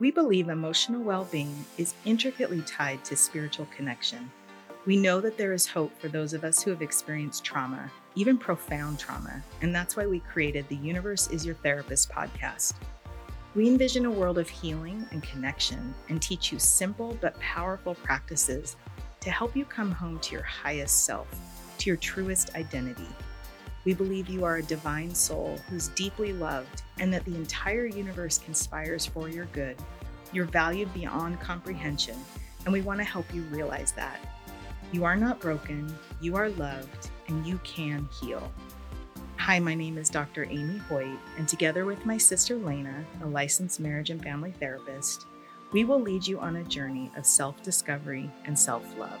We believe emotional well being is intricately tied to spiritual connection. We know that there is hope for those of us who have experienced trauma, even profound trauma, and that's why we created the Universe is Your Therapist podcast. We envision a world of healing and connection and teach you simple but powerful practices to help you come home to your highest self, to your truest identity. We believe you are a divine soul who's deeply loved and that the entire universe conspires for your good. You're valued beyond comprehension, and we want to help you realize that. You are not broken, you are loved, and you can heal. Hi, my name is Dr. Amy Hoyt, and together with my sister Lena, a licensed marriage and family therapist, we will lead you on a journey of self discovery and self love.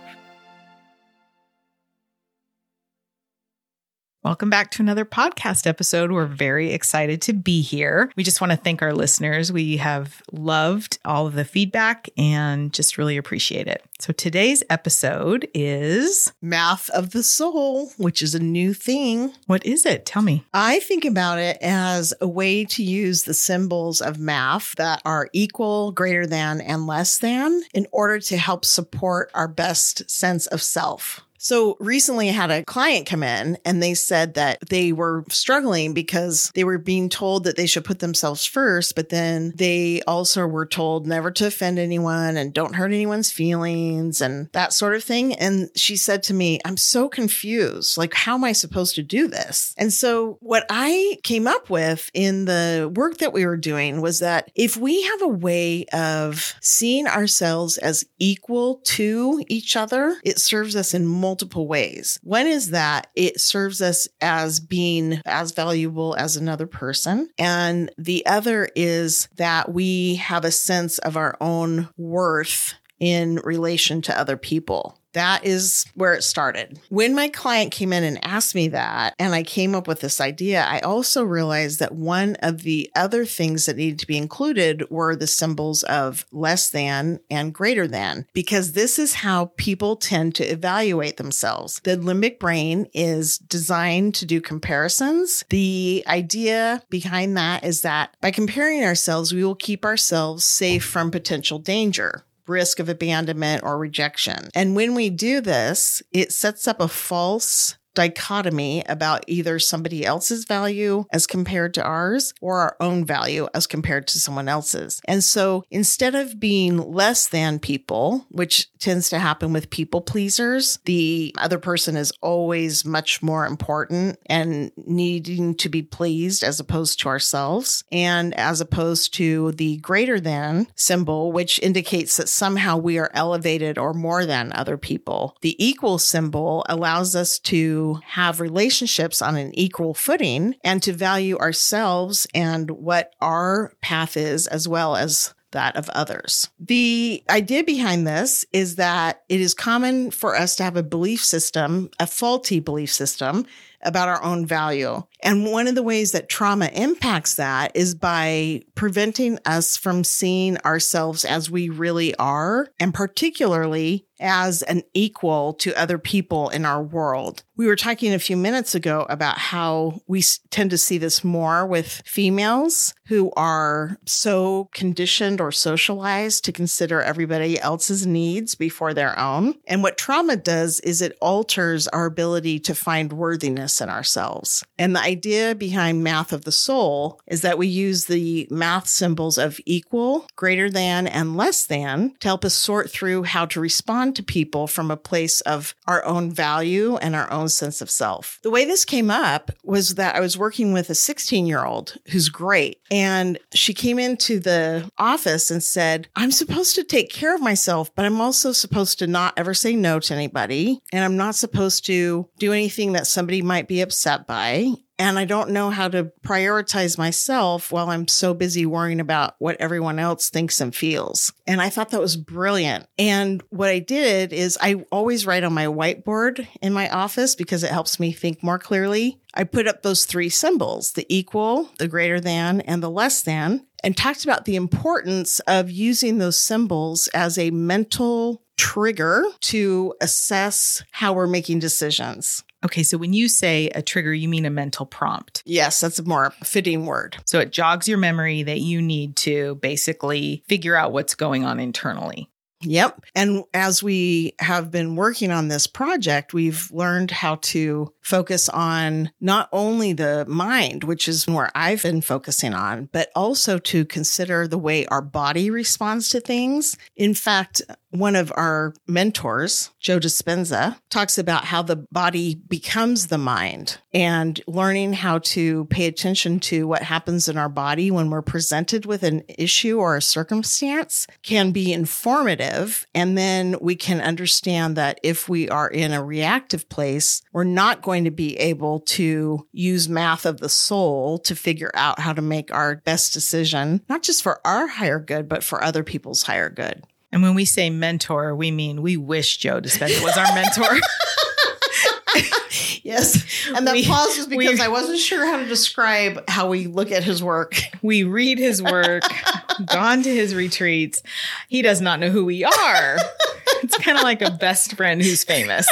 Welcome back to another podcast episode. We're very excited to be here. We just want to thank our listeners. We have loved all of the feedback and just really appreciate it. So today's episode is Math of the Soul, which is a new thing. What is it? Tell me. I think about it as a way to use the symbols of math that are equal, greater than, and less than in order to help support our best sense of self. So recently I had a client come in and they said that they were struggling because they were being told that they should put themselves first, but then they also were told never to offend anyone and don't hurt anyone's feelings and that sort of thing. And she said to me, I'm so confused. Like, how am I supposed to do this? And so what I came up with in the work that we were doing was that if we have a way of seeing ourselves as equal to each other, it serves us in multiple ways. One is that it serves us as being as valuable as another person. And the other is that we have a sense of our own worth in relation to other people. That is where it started. When my client came in and asked me that, and I came up with this idea, I also realized that one of the other things that needed to be included were the symbols of less than and greater than, because this is how people tend to evaluate themselves. The limbic brain is designed to do comparisons. The idea behind that is that by comparing ourselves, we will keep ourselves safe from potential danger risk of abandonment or rejection. And when we do this, it sets up a false dichotomy about either somebody else's value as compared to ours or our own value as compared to someone else's. And so instead of being less than people, which tends to happen with people pleasers, the other person is always much more important and needing to be pleased as opposed to ourselves. And as opposed to the greater than symbol, which indicates that somehow we are elevated or more than other people. The equal symbol allows us to have relationships on an equal footing and to value ourselves and what our path is, as well as that of others. The idea behind this is that it is common for us to have a belief system, a faulty belief system about our own value. And one of the ways that trauma impacts that is by preventing us from seeing ourselves as we really are, and particularly as an equal to other people in our world. We were talking a few minutes ago about how we tend to see this more with females who are so conditioned or socialized to consider everybody else's needs before their own. And what trauma does is it alters our ability to find worthiness in ourselves. And the idea behind math of the soul is that we use the math symbols of equal, greater than, and less than to help us sort through how to respond to people from a place of our own value and our own sense of self. The way this came up was that I was working with a 16 year old who's great. And she came into the office and said, I'm supposed to take care of myself, but I'm also supposed to not ever say no to anybody. And I'm not supposed to do anything that somebody might be upset by. And I don't know how to prioritize myself while I'm so busy worrying about what everyone else thinks and feels. And I thought that was brilliant. And what I did is I always write on my whiteboard in my office because it helps me think more clearly. I put up those three symbols the equal, the greater than, and the less than, and talked about the importance of using those symbols as a mental trigger to assess how we're making decisions. Okay, so when you say a trigger, you mean a mental prompt. Yes, that's a more fitting word. So it jogs your memory that you need to basically figure out what's going on internally. Yep. And as we have been working on this project, we've learned how to focus on not only the mind, which is where I've been focusing on, but also to consider the way our body responds to things. In fact, one of our mentors, Joe Dispenza, talks about how the body becomes the mind and learning how to pay attention to what happens in our body when we're presented with an issue or a circumstance can be informative. And then we can understand that if we are in a reactive place, we're not going to be able to use math of the soul to figure out how to make our best decision, not just for our higher good, but for other people's higher good. And when we say mentor, we mean we wish Joe Dispenza was our mentor. yes. And that we, pause was because we, I wasn't sure how to describe how we look at his work. We read his work, gone to his retreats. He does not know who we are. It's kind of like a best friend who's famous.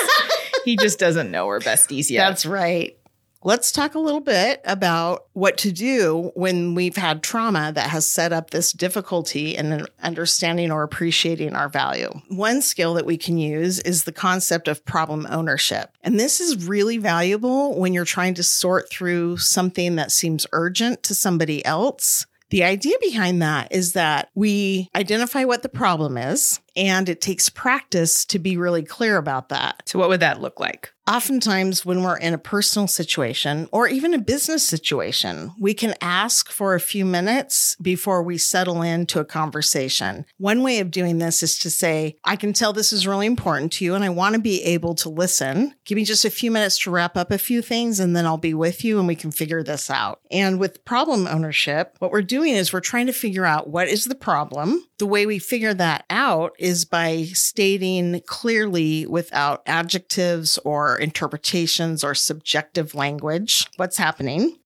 He just doesn't know we're besties yet. That's right. Let's talk a little bit about what to do when we've had trauma that has set up this difficulty in understanding or appreciating our value. One skill that we can use is the concept of problem ownership. And this is really valuable when you're trying to sort through something that seems urgent to somebody else. The idea behind that is that we identify what the problem is, and it takes practice to be really clear about that. So, what would that look like? Oftentimes, when we're in a personal situation or even a business situation, we can ask for a few minutes before we settle into a conversation. One way of doing this is to say, I can tell this is really important to you and I want to be able to listen. Give me just a few minutes to wrap up a few things and then I'll be with you and we can figure this out. And with problem ownership, what we're doing is we're trying to figure out what is the problem. The way we figure that out is by stating clearly without adjectives or interpretations or subjective language what's happening.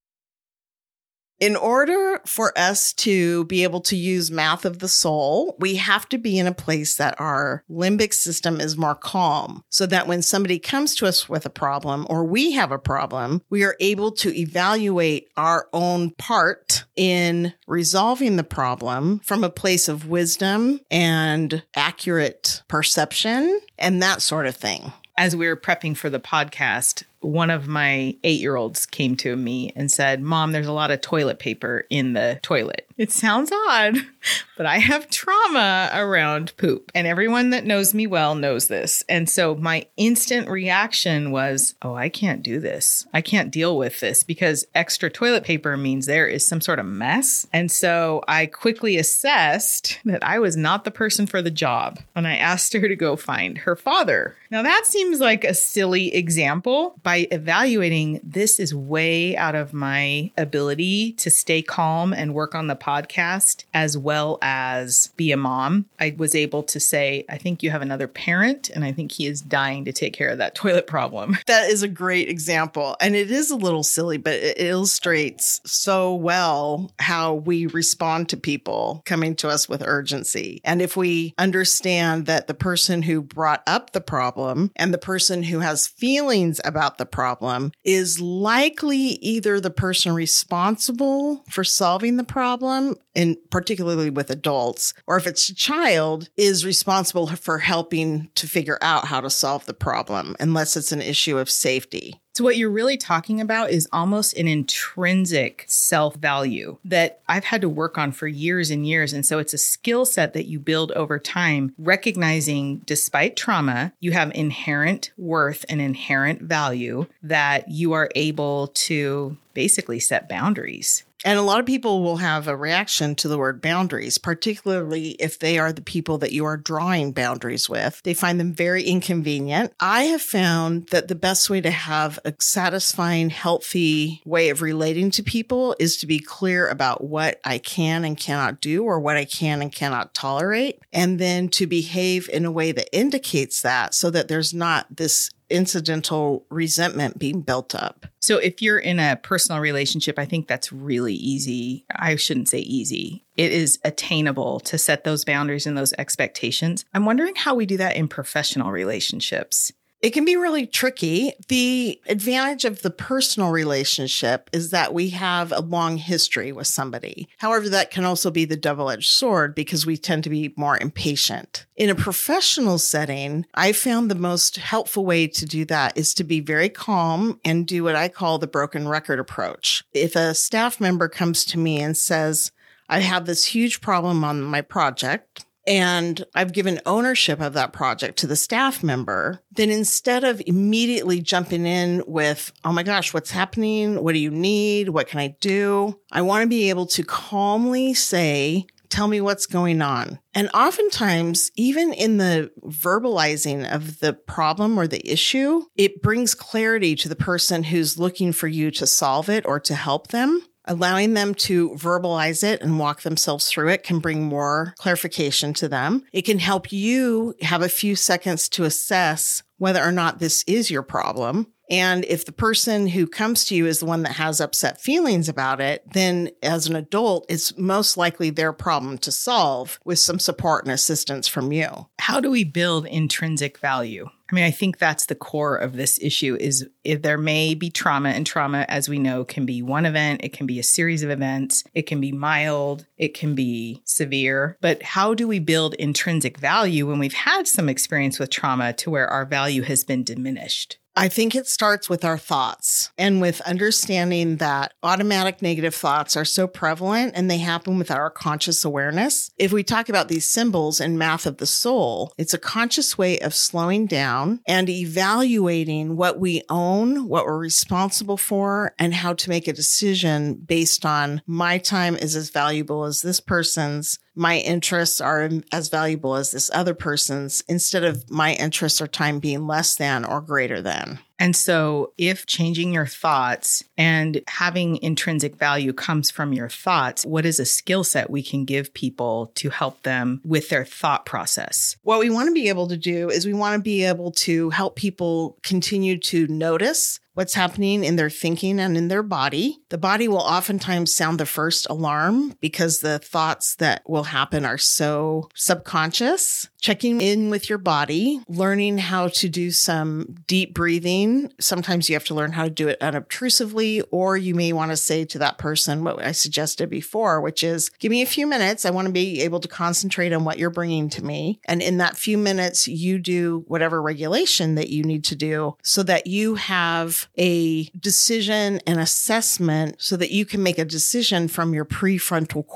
In order for us to be able to use math of the soul, we have to be in a place that our limbic system is more calm so that when somebody comes to us with a problem or we have a problem, we are able to evaluate our own part in resolving the problem from a place of wisdom and accurate perception and that sort of thing. As we were prepping for the podcast, one of my eight year olds came to me and said, Mom, there's a lot of toilet paper in the toilet. It sounds odd, but I have trauma around poop. And everyone that knows me well knows this. And so my instant reaction was, Oh, I can't do this. I can't deal with this because extra toilet paper means there is some sort of mess. And so I quickly assessed that I was not the person for the job. And I asked her to go find her father. Now that seems like a silly example by evaluating this is way out of my ability to stay calm and work on the podcast as well as be a mom. I was able to say, I think you have another parent and I think he is dying to take care of that toilet problem. That is a great example. And it is a little silly, but it illustrates so well how we respond to people coming to us with urgency. And if we understand that the person who brought up the problem and the person who has feelings about the problem is likely either the person responsible for solving the problem, and particularly with adults, or if it's a child, is responsible for helping to figure out how to solve the problem, unless it's an issue of safety. So, what you're really talking about is almost an intrinsic self value that I've had to work on for years and years. And so, it's a skill set that you build over time, recognizing despite trauma, you have inherent worth and inherent value that you are able to basically set boundaries. And a lot of people will have a reaction to the word boundaries, particularly if they are the people that you are drawing boundaries with. They find them very inconvenient. I have found that the best way to have a satisfying, healthy way of relating to people is to be clear about what I can and cannot do or what I can and cannot tolerate. And then to behave in a way that indicates that so that there's not this incidental resentment being built up. So, if you're in a personal relationship, I think that's really easy. I shouldn't say easy. It is attainable to set those boundaries and those expectations. I'm wondering how we do that in professional relationships. It can be really tricky. The advantage of the personal relationship is that we have a long history with somebody. However, that can also be the double edged sword because we tend to be more impatient. In a professional setting, I found the most helpful way to do that is to be very calm and do what I call the broken record approach. If a staff member comes to me and says, I have this huge problem on my project, and I've given ownership of that project to the staff member, then instead of immediately jumping in with, oh my gosh, what's happening? What do you need? What can I do? I want to be able to calmly say, tell me what's going on. And oftentimes, even in the verbalizing of the problem or the issue, it brings clarity to the person who's looking for you to solve it or to help them allowing them to verbalize it and walk themselves through it can bring more clarification to them. It can help you have a few seconds to assess whether or not this is your problem. And if the person who comes to you is the one that has upset feelings about it, then as an adult, it's most likely their problem to solve with some support and assistance from you. How do we build intrinsic value? I mean, I think that's the core of this issue is if there may be trauma and trauma as we know can be one event, it can be a series of events, it can be mild, it can be severe, but how do we build intrinsic value when we've had some experience with trauma to where our value has been diminished? I think it starts with our thoughts and with understanding that automatic negative thoughts are so prevalent and they happen without our conscious awareness. If we talk about these symbols in Math of the Soul, it's a conscious way of slowing down and evaluating what we own, what we're responsible for, and how to make a decision based on my time is as valuable as this person's my interests are as valuable as this other person's instead of my interests or time being less than or greater than them. And so, if changing your thoughts and having intrinsic value comes from your thoughts, what is a skill set we can give people to help them with their thought process? What we want to be able to do is we want to be able to help people continue to notice what's happening in their thinking and in their body. The body will oftentimes sound the first alarm because the thoughts that will happen are so subconscious. Checking in with your body, learning how to do some deep breathing. Sometimes you have to learn how to do it unobtrusively, or you may want to say to that person what I suggested before, which is give me a few minutes. I want to be able to concentrate on what you're bringing to me. And in that few minutes, you do whatever regulation that you need to do so that you have a decision and assessment so that you can make a decision from your prefrontal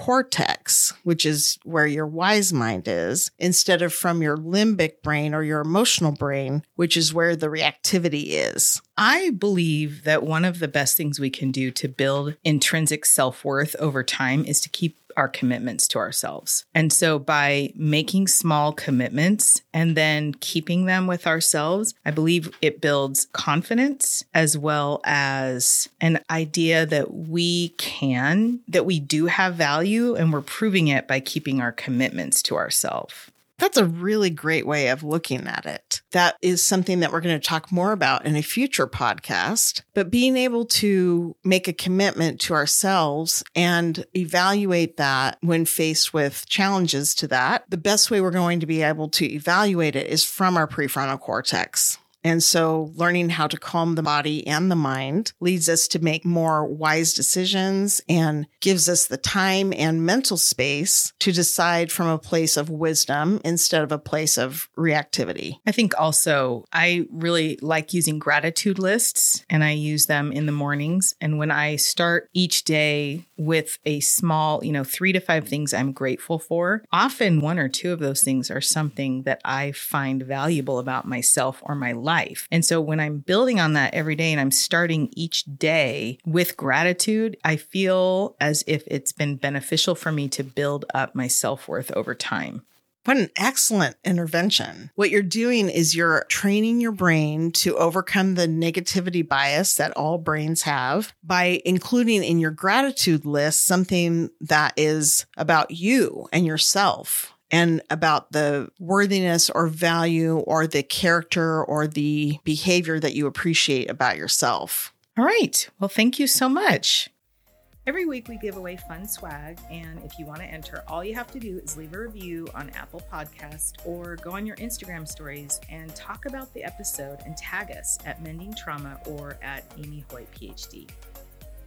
which is where your wise mind is, instead of from your limbic brain or your emotional brain, which is where the reactivity is. I believe that one of the best things we can do to build intrinsic self worth over time is to keep our commitments to ourselves. And so by making small commitments and then keeping them with ourselves, I believe it builds confidence as well as an idea that we can, that we do have value, and we're proving it by keeping our commitments to ourselves. That's a really great way of looking at it. That is something that we're going to talk more about in a future podcast. But being able to make a commitment to ourselves and evaluate that when faced with challenges to that, the best way we're going to be able to evaluate it is from our prefrontal cortex. And so learning how to calm the body and the mind leads us to make more wise decisions and gives us the time and mental space to decide from a place of wisdom instead of a place of reactivity. I think also I really like using gratitude lists and I use them in the mornings. And when I start each day with a small, you know, three to five things I'm grateful for, often one or two of those things are something that I find valuable about myself or my life life. And so when I'm building on that every day and I'm starting each day with gratitude, I feel as if it's been beneficial for me to build up my self worth over time. What an excellent intervention. What you're doing is you're training your brain to overcome the negativity bias that all brains have by including in your gratitude list something that is about you and yourself and about the worthiness or value or the character or the behavior that you appreciate about yourself. All right. Well, thank you so much. Every week we give away fun swag, and if you want to enter, all you have to do is leave a review on Apple Podcast or go on your Instagram stories and talk about the episode and tag us at Mending Trauma or at Amy Hoyt PhD.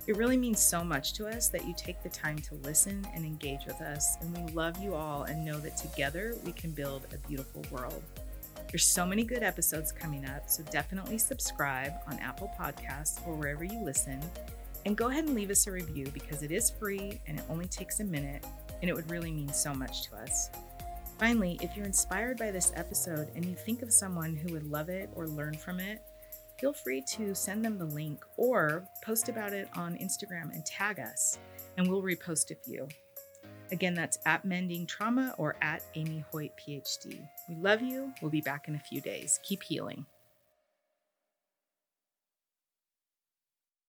It really means so much to us that you take the time to listen and engage with us, and we love you all and know that together we can build a beautiful world. There's so many good episodes coming up, so definitely subscribe on Apple Podcasts or wherever you listen and go ahead and leave us a review because it is free and it only takes a minute and it would really mean so much to us. Finally, if you're inspired by this episode and you think of someone who would love it or learn from it, feel free to send them the link or post about it on Instagram and tag us, and we'll repost a few. Again, that's at Mending Trauma or at Amy Hoyt PhD. We love you. We'll be back in a few days. Keep healing.